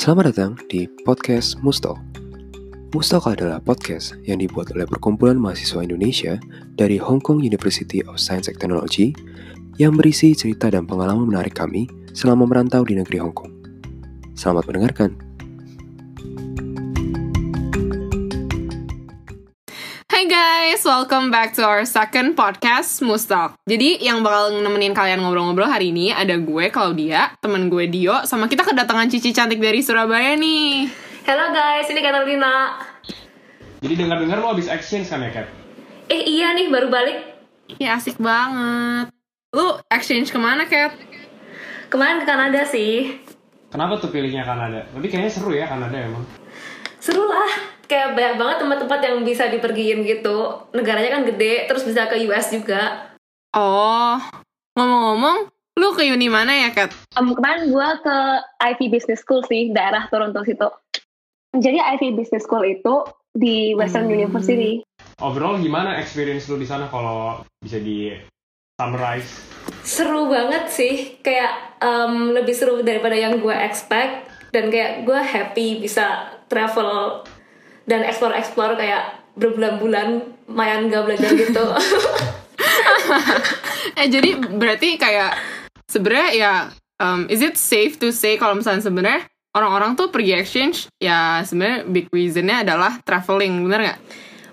Selamat datang di podcast Mustok. Mustok adalah podcast yang dibuat oleh perkumpulan mahasiswa Indonesia dari Hong Kong University of Science and Technology yang berisi cerita dan pengalaman menarik kami selama merantau di negeri Hong Kong. Selamat mendengarkan. Welcome back to our second podcast Mustak. Jadi yang bakal nemenin kalian ngobrol-ngobrol hari ini ada gue Claudia, temen gue Dio, sama kita kedatangan Cici cantik dari Surabaya nih. Halo guys, ini Katarina. Jadi dengar-dengar lo habis exchange kan ya, Kat? Eh iya nih, baru balik. Ya asik banget. Lu exchange ke mana, Kat? Kemarin ke Kanada sih. Kenapa tuh pilihnya Kanada? Tapi kayaknya seru ya Kanada emang. Seru lah. Kayak banyak banget tempat-tempat yang bisa dipergiin gitu. Negaranya kan gede, terus bisa ke US juga. Oh, ngomong-ngomong, lu ke uni mana ya, Kat? Um, kemarin gue ke Ivy Business School sih, daerah Toronto situ. Jadi Ivy Business School itu di Western Hmm. University. Overall gimana experience lo di sana kalau bisa di summarize? Seru banget sih. Kayak em, lebih seru daripada yang gue expect. Dan kayak gue happy bisa travel dan explore-explore kayak berbulan-bulan mayan gak belajar gitu. Eh jadi berarti kayak sebenarnya ya um, is it safe to say kalau misalnya sebenarnya orang-orang tuh pergi exchange ya sebenarnya big reasonnya adalah traveling, bener nggak?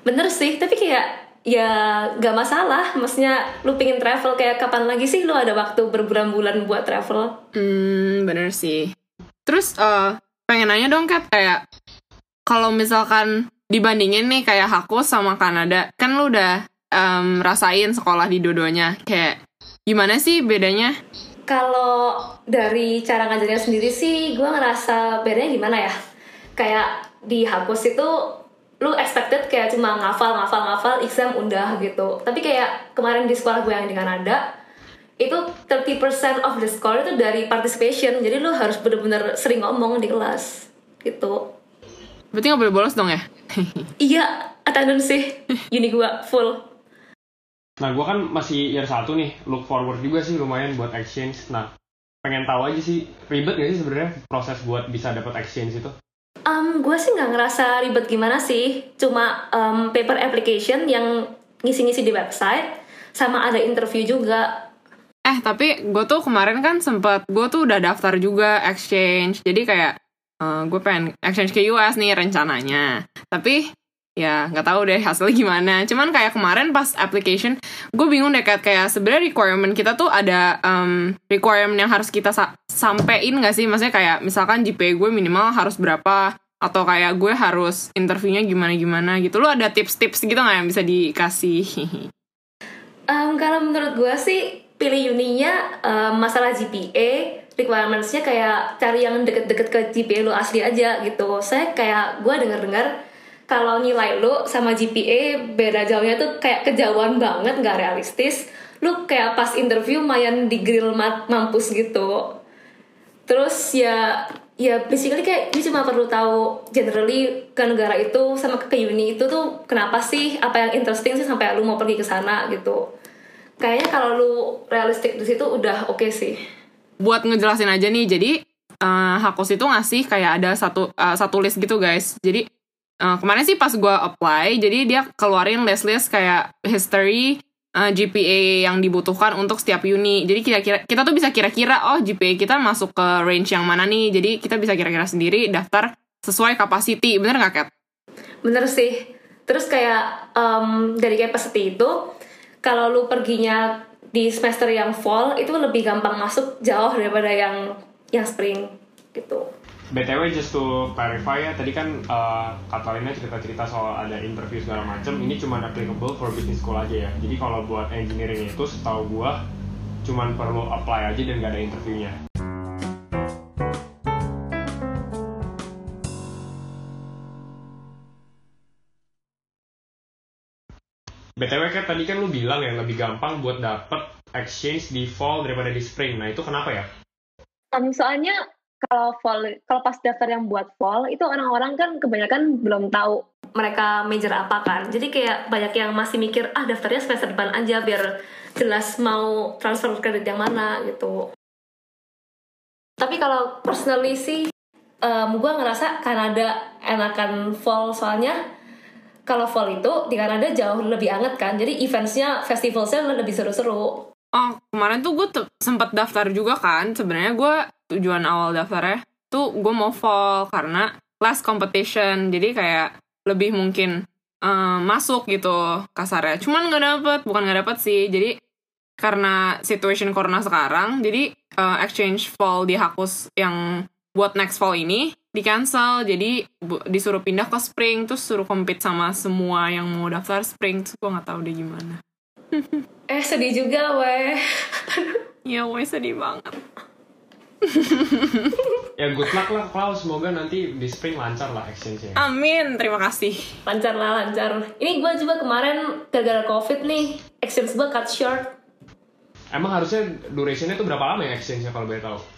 Bener sih, tapi kayak ya gak masalah. Maksudnya lu pingin travel kayak kapan lagi sih lu ada waktu berbulan-bulan buat travel? Hmm, bener sih. Terus eh pengen nanya dong Kat, kayak kalau misalkan dibandingin nih kayak Hakus sama Kanada, kan lu udah em, rasain sekolah di dua-duanya. Kayak gimana sih bedanya? Kalau dari cara ngajarnya sendiri sih, gue ngerasa bedanya gimana ya? Kayak di hapus itu lu expected kayak cuma ngafal, ngafal, ngafal, exam udah gitu. Tapi kayak kemarin di sekolah gue yang di Kanada, itu 30% of the score itu dari participation. Jadi lu harus bener-bener sering ngomong di kelas gitu. Berarti nggak boleh bolos dong ya? Iya, attendance sih. Uni gue full. Nah, gue kan masih year satu nih, look forward juga sih lumayan buat exchange. Nah, pengen tahu aja sih, ribet gak sih sebenarnya proses buat bisa dapat exchange itu? Um, gue sih nggak ngerasa ribet gimana sih. Cuma um, paper application yang ngisi-ngisi di website, sama ada interview juga. Eh, tapi gue tuh kemarin kan sempet, gue tuh udah daftar juga exchange. Jadi kayak eh, gue pengen exchange ke US nih rencananya. Tapi ya nggak tahu deh hasilnya gimana. Cuman kayak kemarin pas application, gue bingung deh kayak, kayak sebenarnya requirement kita tuh ada em, requirement yang harus kita sa sampein nggak sih? Maksudnya kayak misalkan GPA gue minimal harus berapa? Atau kayak gue harus interviewnya gimana-gimana gitu. Lo ada tips-tips gitu nggak yang bisa dikasih? Um, kalau menurut gue sih pilih uninya um, masalah GPA requirements-nya kayak cari yang deket-deket ke GPA lu asli aja gitu. Saya kayak gue denger-dengar kalau nilai lu sama GPA beda jauhnya tuh kayak kejauhan banget, nggak realistis. Lu kayak pas interview mayan di grill mat mampus gitu. Terus ya ya basically kayak dia cuma perlu tahu generally ke negara itu sama ke uni itu tuh kenapa sih apa yang interesting sih sampai lu mau pergi ke sana gitu. Kayaknya kalau lu realistik di situ udah oke sih. Buat ngejelasin aja nih jadi eh, Hakos itu ngasih kayak ada satu eh, satu list gitu guys jadi eh, kemarin sih pas gue apply jadi dia keluarin list list kayak history eh, GPA yang dibutuhkan untuk setiap uni jadi kira-kira kita tuh bisa kira-kira oh GPA kita masuk ke range yang mana nih jadi kita bisa kira-kira sendiri daftar sesuai capacity bener nggak Kat? Bener sih. Terus kayak em, dari capacity itu kalau lu perginya di semester yang fall itu lebih gampang masuk jauh daripada yang yang spring gitu. BTW just to clarify ya, tadi kan uh, Catalina cerita-cerita soal ada interview segala macam. Ini cuma applicable for business school aja ya. Jadi kalau buat engineering itu setahu gua cuman perlu apply aja dan gak ada interviewnya. BTW kan tadi kan lu bilang ya lebih gampang buat dapet exchange di fall daripada di spring. Nah itu kenapa ya? Um, soalnya kalau fall, kalau pas daftar yang buat fall itu orang-orang kan kebanyakan belum tahu Mereka major apa kan. Jadi kayak banyak yang masih mikir ah daftarnya semester depan aja biar jelas mau transfer kredit yang mana gitu. Tapi kalau personally sih um, gue ngerasa Kanada enakan fall soalnya kalau fall itu di Kanada jauh lebih hangat kan jadi eventsnya festivalnya lebih seru-seru Oh, kemarin tuh gue sempat daftar juga kan. Sebenarnya gue tujuan awal daftarnya tuh gue mau fall karena last competition. Jadi kayak lebih mungkin um, masuk gitu kasarnya. Cuman nggak dapet, bukan nggak dapet sih. Jadi karena situation corona sekarang, jadi uh, exchange fall di Hakus yang buat next fall ini di cancel. Jadi disuruh pindah ke spring, terus suruh compete sama semua yang mau daftar spring. Terus gue nggak tahu deh gimana. eh sedih juga weh. Iya weh sedih banget. Ya good luck lah Klaus semoga nanti di spring lancar lah exchange-nya. Amin terima kasih. Lancar lah lancar. Ini gue juga kemarin gara-gara covid nih exchange gue cut short. Emang harusnya durationnya tuh berapa lama ya exchange-nya kalau boleh tahu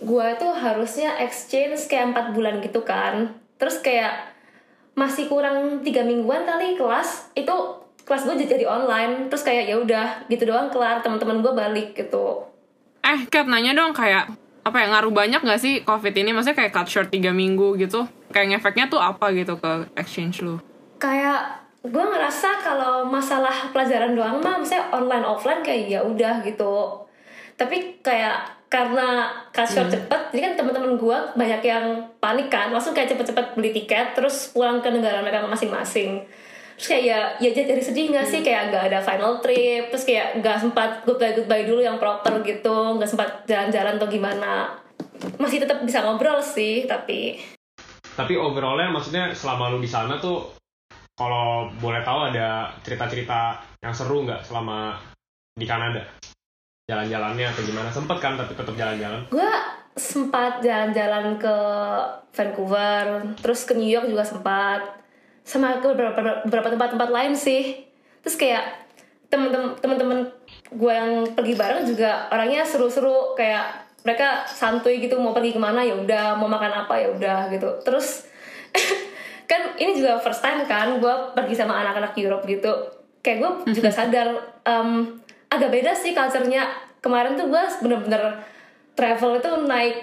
gue tuh harusnya exchange kayak empat bulan gitu kan. Terus kayak masih kurang tiga mingguan kali kelas itu kelas gue jadi online. Terus kayak ya udah gitu doang kelar teman-teman gue balik gitu. Eh Kat nanya dong kayak apa ya ngaruh banyak gak sih covid ini? Maksudnya kayak cut short tiga minggu gitu kayak ngefeknya tuh apa gitu ke exchange lu? Kayak gue ngerasa kalau masalah pelajaran doang mah misalnya online offline kayak ya udah gitu. Tapi kayak karena short hmm. cepet jadi kan teman-teman gue banyak yang panik kan. Langsung kayak cepet-cepet beli tiket terus pulang ke negara mereka masing-masing. Terus kayak ya ya jadi sedih gak sih? Kayak gak ada final trip terus kayak gak sempat goodbye goodbye dulu yang proper gitu. Gak sempat jalan-jalan atau gimana. Masih tetap bisa ngobrol sih tapi tapi overallnya maksudnya selama lu di sana tuh kalau boleh tahu ada cerita-cerita yang seru nggak selama di Kanada jalan-jalannya atau gimana? Sempet kan tapi tetap jalan-jalan? Gue sempat jalan-jalan ke Vancouver terus ke New York juga sempat. Sama ke beberapa, beberapa tempat-tempat lain sih. Terus kayak temen-temen gue yang pergi bareng juga orangnya seru-seru. Kayak mereka santuy gitu mau pergi ke mana ya udah. Mau makan apa ya udah gitu. Terus kan ini juga first time kan gue pergi sama anak-anak Europe gitu. Kayak gue juga sadar um, agak beda sih culture-nya. Kemarin tuh gue bener-bener travel itu naik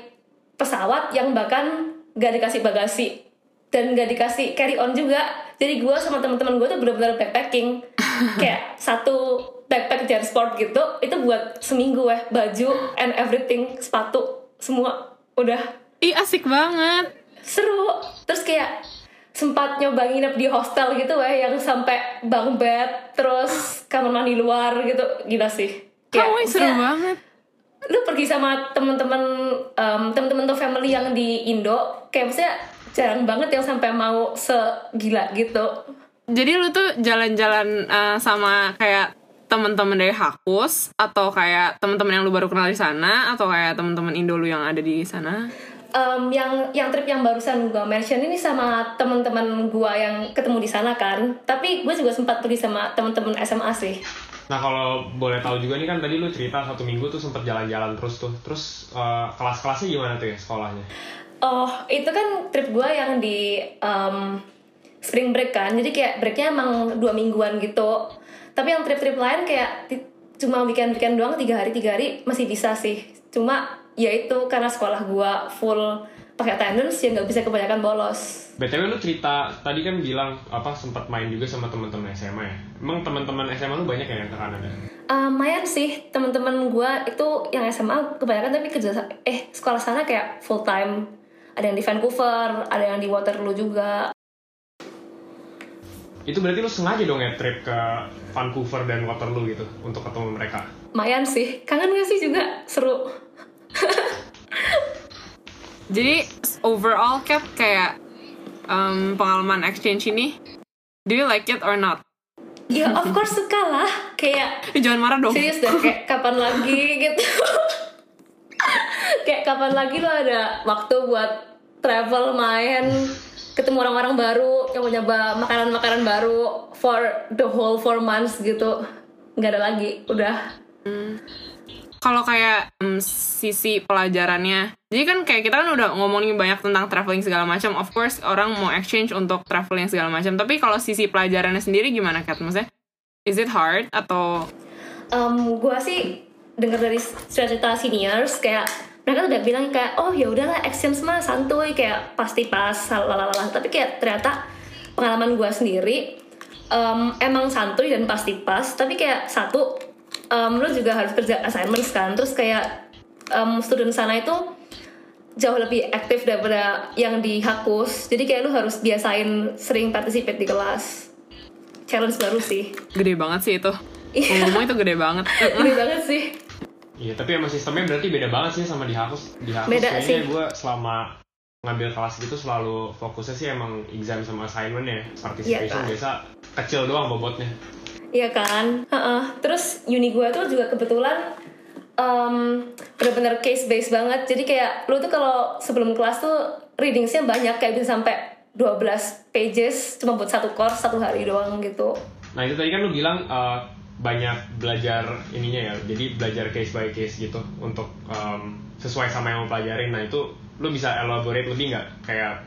pesawat yang bahkan gak dikasih bagasi dan gak dikasih carry on juga. Jadi gue sama teman-teman gue tuh bener-bener backpacking. Kayak satu backpack jan sport gitu itu buat seminggu ya baju and everything sepatu semua udah. Ih asik banget. Seru. Terus kayak sempat nyoba nginep di hostel gitu weh yang sampai bang bed terus kamar mandi luar gitu. Gila sih. Oh, seru banget. Lu pergi sama temen-temen um, temen-temen tuh family yang di Indo kayak maksudnya jarang banget yang sampai mau segila gitu. Jadi lu tuh jalan-jalan uh, sama kayak teman-teman dari Hakus atau kayak teman-teman yang lu baru kenal di sana atau kayak teman-teman Indo lu yang ada di sana? Um, yang yang trip yang barusan gue mention ini sama teman-teman gue yang ketemu di sana kan. Tapi gue juga sempat pergi sama teman-teman SMA sih. Nah kalau boleh tahu juga nih kan tadi lu cerita satu minggu tuh sempat jalan-jalan terus tuh. Terus uh, kelas-kelasnya gimana tuh ya sekolahnya? Oh, itu kan trip gue yang di um, spring break kan. Jadi kayak breaknya emang dua mingguan gitu. Tapi yang trip-trip lain kayak cuma weekend-weekend doang tiga hari tiga hari masih bisa sih. Cuma ya itu karena sekolah gue full pakai attendance ya nggak bisa kebanyakan bolos. BTW lu cerita tadi kan bilang apa sempat main juga sama teman-teman SMA ya. Emang teman-teman SMA lu banyak ya yang ke Kanada? Uh, mayan sih. Teman-teman gue itu yang SMA kebanyakan tapi kerja eh sekolah sana kayak full time ada yang di Vancouver ada yang di Waterloo juga. Itu berarti lu sengaja dong ya trip ke Vancouver dan Waterloo gitu untuk ketemu mereka? Lumayan sih. Kangen gak sih juga? Seru jadi overall Cap kayak um, pengalaman exchange ini do you like it or not? Ya of course suka lah. Kayak jangan marah dong. serius deh kayak kapan lagi gitu. Kayak kapan lagi lo ada waktu buat travel main ketemu orang-orang baru coba nyoba makanan-makanan baru for the whole four months gitu. Nggak ada lagi udah. Hmm. Kalau kayak um, sisi pelajarannya. Jadi kan kayak kita kan udah ngomongin banyak tentang traveling segala macam. Of course orang mau exchange untuk traveling segala macam. Tapi kalau sisi pelajarannya sendiri gimana Kat? Maksudnya is it hard atau? Um, gue sih dengar dari cerita seniors kayak mereka udah bilang kayak oh ya udahlah exchange mah santuy. Kayak pasti pas lalala tapi kayak ternyata pengalaman gue sendiri um, emang santuy dan pasti pas. Tapi kayak satu um, lu juga harus kerja assignments kan terus kayak um, student sana itu jauh lebih aktif daripada yang di Hakus jadi kayak lu harus biasain sering participate di kelas challenge baru sih Gede banget sih itu. Iya. Ngomong itu gede banget. gede banget sih Iya, tapi emang sistemnya berarti beda banget sih sama di Hakus. Di Hakus Beda kayaknya sih. gue selama ngambil kelas gitu selalu fokusnya sih emang exam sama assignment ya. Participation Iya, kan? biasa kecil doang bobotnya. Iya kan, Heeh. terus uni gue tuh juga kebetulan um, bener-bener case based banget. Jadi kayak lu tuh kalau sebelum kelas tuh readingsnya banyak kayak bisa sampai 12 pages cuma buat satu course satu hari doang gitu. Nah itu tadi kan lu bilang uh, banyak belajar ininya ya, jadi belajar case by case gitu untuk um, sesuai sama yang mau pelajarin. Nah itu lu bisa elaborate lebih nggak kayak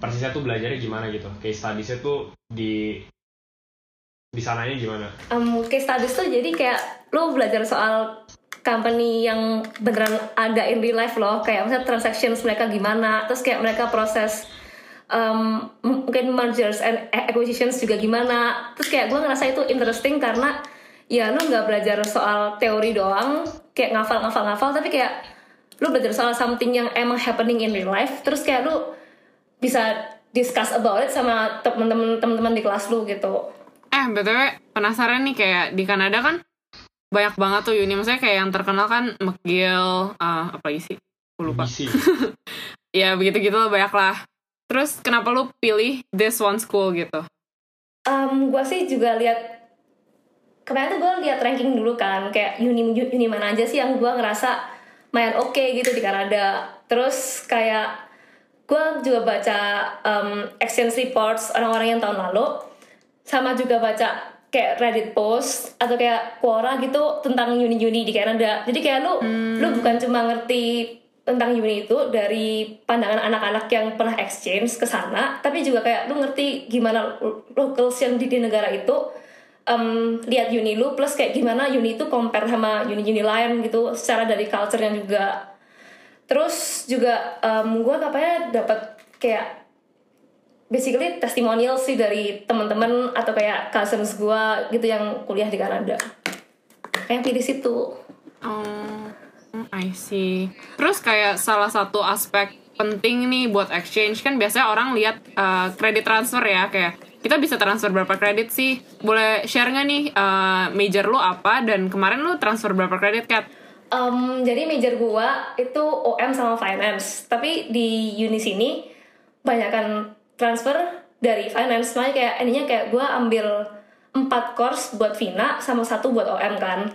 persisnya tuh belajarnya gimana gitu? Case studiesnya tuh di di sananya gimana? Um, case studies tuh jadi kayak lu belajar soal company yang beneran ada in real life loh. Kayak misalnya transactions mereka gimana. Terus kayak mereka proses um, mungkin mergers and acquisitions juga gimana. Terus kayak gue ngerasa itu interesting karena ya lu nggak belajar soal teori doang. Kayak ngafal ngafal ngafal. Tapi kayak lu belajar soal something yang emang happening in real life. Terus kayak lu bisa discuss about it sama temen-temen temen-temen di kelas lu gitu Eh, BTW penasaran nih kayak di Kanada kan banyak banget tuh uni. Maksudnya kayak yang terkenal kan McGill, ah, apa lagi sih? Gue lupa. Ya begitu-gitu lah banyak lah. Terus kenapa lu pilih this one school gitu? Um, gue sih juga lihat kemarin tuh gue lihat ranking dulu kan kayak uni uni mana aja sih yang gue ngerasa main oke gitu di Kanada terus kayak gue juga baca um, exchange reports orang-orang yang tahun lalu sama juga baca kayak Reddit post atau kayak Quora gitu tentang uni-uni di Kanada. Jadi kayak lu lu bukan cuma ngerti tentang uni itu dari pandangan anak-anak yang pernah exchange ke sana tapi juga kayak lu ngerti gimana locals yang di, di negara itu em, lihat uni lu plus kayak gimana uni itu compare sama uni-uni lain gitu secara dari culture-nya juga. Terus juga em, gue katanya dapat kayak basically testimonial sih dari teman-teman atau kayak cousins gue gitu yang kuliah di Kanada kayak pilih situ Oh, I see. Terus kayak salah satu aspek penting nih buat exchange kan biasanya orang lihat uh, kredit transfer ya kayak kita bisa transfer berapa kredit sih? Boleh share nggak nih uh, major lu apa dan kemarin lu transfer berapa kredit Kat? Um, jadi major gua itu OM sama finance. Tapi di uni sini banyakkan transfer dari finance. Makanya kayak ininya kayak gua ambil 4 course buat Vina sama satu buat OM kan.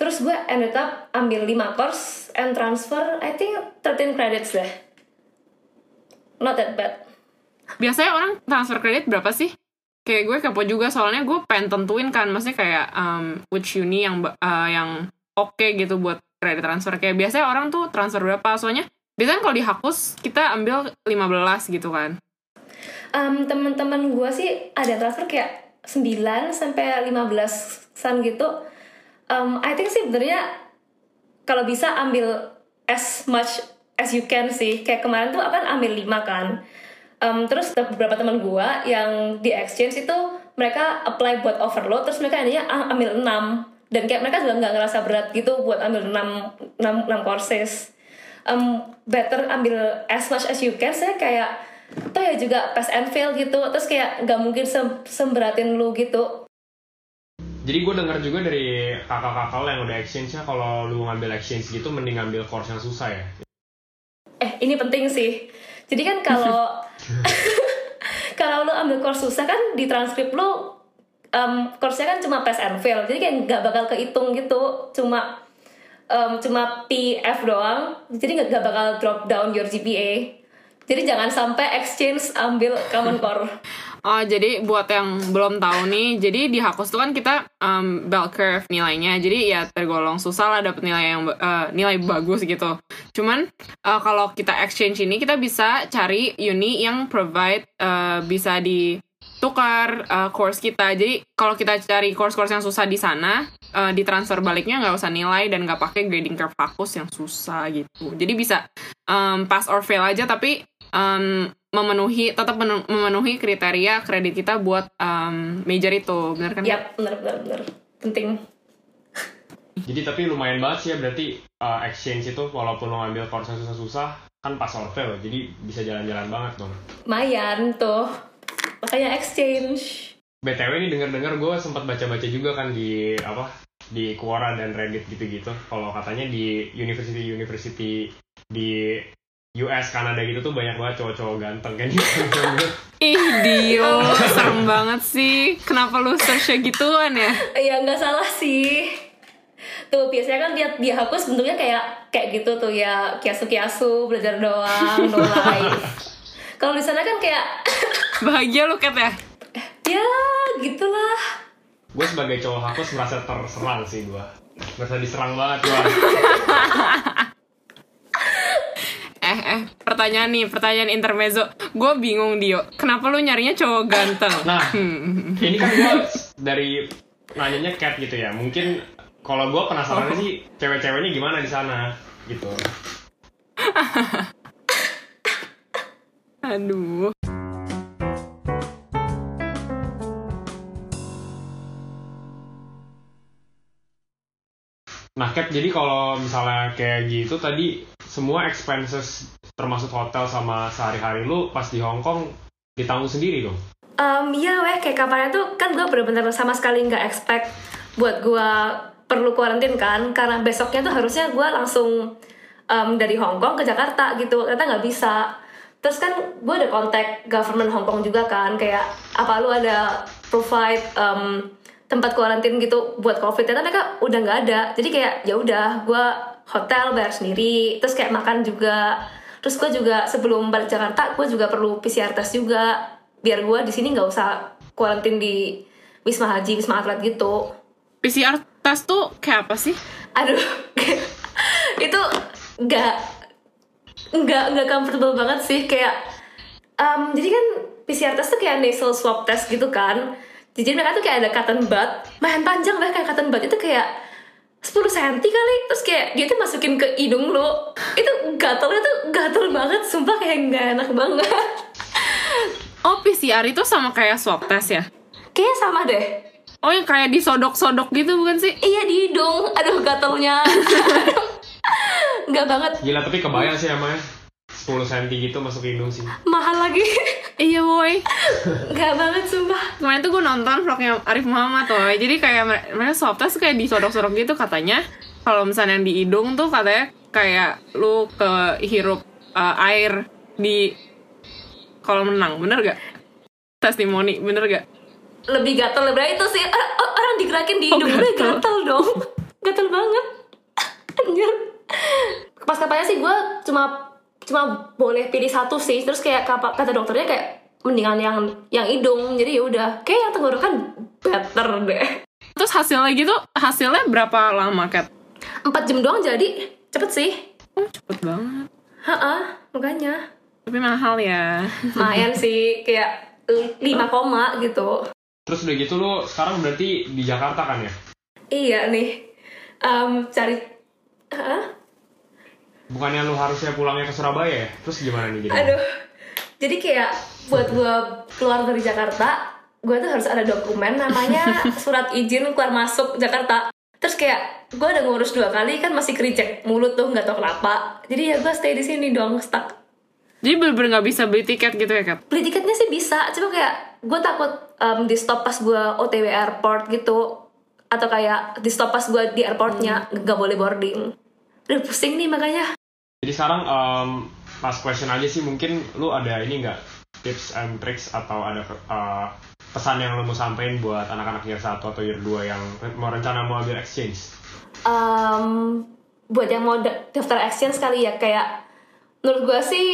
Terus gue ended up ambil 5 course and transfer I think 13 credits deh. Not that bad. Biasanya orang transfer kredit berapa sih? Kayak gue kepo juga soalnya gue pengen tentuin kan maksudnya kayak um, which uni yang uh, yang oke gitu buat kredit transfer. Kayak biasanya orang tuh transfer berapa? Soalnya biasanya kalau di Hakus kita ambil 15 gitu kan. Um, teman-teman gue sih ada transfer kayak 9 sampai 15-an gitu. Um, I think sih sebenarnya kalau bisa ambil as much as you can sih. Kayak kemarin tuh akan ambil 5 kan. Um, terus beberapa teman gue yang di exchange itu mereka apply buat overload terus mereka akhirnya ambil 6 dan kayak mereka juga nggak ngerasa berat gitu buat ambil 6, 6, 6 courses um, better ambil as much as you can saya kayak toh ya juga pass and fail gitu terus kayak nggak mungkin sem semberatin lu gitu. Jadi gue dengar juga dari kakak-kakak yang udah exchange-nya kalau lu ngambil exchange gitu mending ngambil course yang susah ya. eh ini penting sih. Jadi kan kalau kalau lu ambil course susah kan di transkrip lu um, course-nya kan cuma pass and fail. Jadi kayak nggak bakal kehitung gitu. Cuma um, cuma PF doang. Jadi nggak bakal drop down your GPA jadi jangan sampai exchange ambil common core Oh, jadi buat yang belum tahu nih, jadi di Hakus tuh kan kita um, bell curve nilainya. Jadi ya tergolong susah lah dapet nilai yang uh, nilai bagus gitu. Cuman uh, kalau kita exchange ini kita bisa cari uni yang provide uh, bisa di tukar uh, course kita. Jadi kalau kita cari course-course yang susah di sana, uh, di transfer baliknya nggak usah nilai dan nggak pakai grading curve Hakus yang susah gitu. Jadi bisa um, pass or fail aja tapi um, memenuhi tetap menu- memenuhi kriteria kredit kita buat um, major itu, benar kan? Yap, bener bener bener. Penting. Jadi tapi lumayan banget sih ya berarti uh, exchange itu walaupun lo ngambil course susah-susah kan pas or fail jadi bisa jalan-jalan banget dong. Lumayan tuh. Makanya exchange. BTW ini denger-dengar gue sempat baca-baca juga kan di apa di Quora dan Reddit gitu-gitu. Kalau katanya di university-university di US, Kanada gitu tuh banyak banget cowok-cowok ganteng kan Ih Dio, serem banget sih. Kenapa lu search gituan ya? Iya nggak salah sih. Tuh biasanya kan dia dia hapus bentuknya kayak kayak gitu tuh ya kiasu kiasu belajar doang no life. Kalau di sana kan kayak Bahagia lu Kat ya? ya gitulah. gue sebagai cowok hapus merasa terserang sih gue. Merasa diserang banget gue. Pertanyaan nih, pertanyaan intermezzo. Gue bingung Dio, kenapa lu nyarinya cowok ganteng? Nah, Hmm. ini kan gue dari nanyanya cat gitu ya. Mungkin kalau gue penasaran sih cewek-ceweknya gimana di sana gitu. Aduh. Nah, Cat, jadi kalau misalnya kayak gitu tadi semua expenses termasuk hotel sama sehari-hari lu pas di Hong Kong ditanggung sendiri dong. Um, iya weh kayak kapannya tuh kan gue bener-bener sama sekali nggak expect buat gue perlu kuarantin kan karena besoknya tuh harusnya gue langsung um, dari Hong Kong ke Jakarta gitu ternyata nggak bisa. Terus kan gue ada kontak government Hong Kong juga kan kayak apa lu ada provide um, tempat kuarantin gitu buat covid? Ternyata mereka udah nggak ada. Jadi kayak ya udah gue hotel bayar sendiri terus kayak makan juga. Terus gue juga sebelum balik Jakarta gue juga perlu PCR test juga. Biar gue di sini nggak usah kuarantin di Wisma Haji Wisma Atlet gitu. PCR test tuh kayak apa sih? aduh itu nggak nggak nggak comfortable banget sih. Kayak um, jadi kan PCR test tuh kayak nasal swab test gitu kan. Jadi mereka tuh kayak ada cotton bud. Main panjang lah kayak cotton bud itu kayak 10 cm kali. Terus kayak dia tuh masukin ke hidung lo. Itu gatalnya tuh gatal banget. Sumpah kayak nggak enak banget. Oh, PCR itu sama kayak swab test ya? kayaknya sama deh. Oh, yang kayak disodok-sodok gitu bukan sih? iya di hidung. Aduh gatalnya nggak banget. Gila, tapi kebayang sih emangnya 10 cm gitu masuk hidung sih. mahal lagi Iya, boy. nggak banget sumpah Kemarin tuh gue nonton vlognya Arif Muhammad tuh. Jadi kayak mere- mereka swab test kayak disodok-sodok gitu katanya. Kalau misalnya yang di hidung tuh katanya kayak lu kehirup uh, air di kolam renang, bener gak? Testimoni, bener gak? lebih gatal lebih itu sih orang, orang digerakin di Oh, hidung udah gatal. gatal dong gatal banget anjir pas katanya sih gue cuma cuma boleh pilih satu sih terus kayak kata, kata dokternya kayak mendingan yang yang hidung jadi ya udah kayak yang tenggorokan better deh Terus hasilnya gitu, hasilnya berapa lama, Kat? empat jam doang jadi cepet sih Oh, cepet banget. ha makanya Tapi mahal ya. lumayan sih kayak lima koma gitu Terus udah gitu lu sekarang berarti di Jakarta kan ya? iya nih Em, cari Hah? Bukannya lu harusnya pulangnya ke Surabaya ya? Terus gimana nih jadi? Aduh. Jadi kayak buat gue keluar dari Jakarta, gue tuh harus ada dokumen namanya surat izin keluar masuk Jakarta. Terus kayak gue udah ngurus dua kali kan masih kericek mulut tuh nggak tau kenapa. Jadi ya gue stay di sini dong stuck. Jadi bener-bener gak bisa beli tiket gitu ya, Kat? Beli tiketnya sih bisa, cuma kayak gue takut em, di stop pas gue OTW airport gitu atau kayak di stop pas gue di airportnya nggak boleh boarding. Udah pusing nih makanya. Jadi sekarang um, last question aja sih mungkin lu ada ini nggak tips and tricks atau ada uh, pesan yang lu mau sampaikan buat anak-anak year 1 atau year 2 yang mau rencana mau ambil exchange? um, buat yang mau da- daftar exchange kali ya kayak menurut gue sih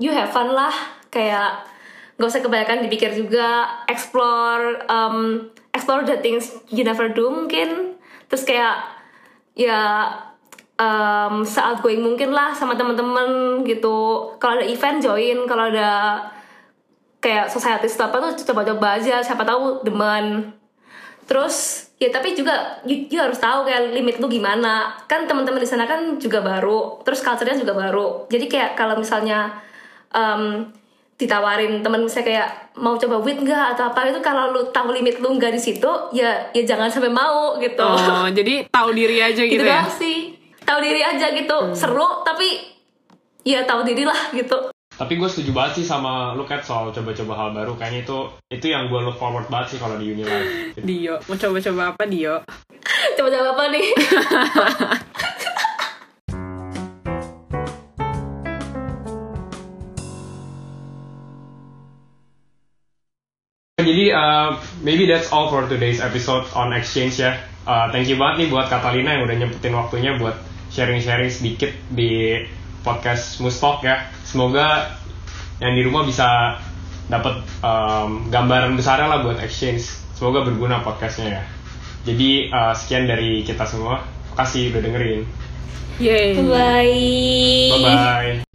you have fun lah kayak gak usah kebanyakan dipikir juga explore um, explore the things you never do mungkin terus kayak ya um, se-outgoing mungkin lah sama teman-teman gitu. Kalau ada event join. Kalau ada kayak society apa tuh coba-coba aja siapa tahu demen. Terus ya tapi juga you, you harus tahu kayak limit lu gimana. Kan teman-teman di sana kan juga baru. Terus culture-nya juga baru. Jadi kayak kalau misalnya um, ditawarin temen misalnya kayak mau coba wit nggak? atau apa itu kalau lu tahu limit lu nggak di situ ya ya jangan sampai mau gitu. Oh, jadi tahu diri aja gitu, gitu ya. sih tahu diri aja gitu seru tapi ya tahu diri lah gitu Tapi gue setuju banget sih sama lu Kat soal coba-coba hal baru. Kayaknya itu itu yang gue look forward banget sih kalau di Unilife. Dio, mau coba-coba apa Dio? coba-coba apa nih Jadi uh, maybe that's all for today's episode on exchange ya. Uh, thank you banget nih buat Catalina yang udah nyempetin waktunya buat sharing-sharing sedikit di podcast Mustalk ya. Semoga yang di rumah bisa dapat um, gambaran besar lah buat exchange. Semoga berguna podcastnya ya. Jadi uh, sekian dari kita semua. Makasih udah dengerin. Yeay. bye Bye bye.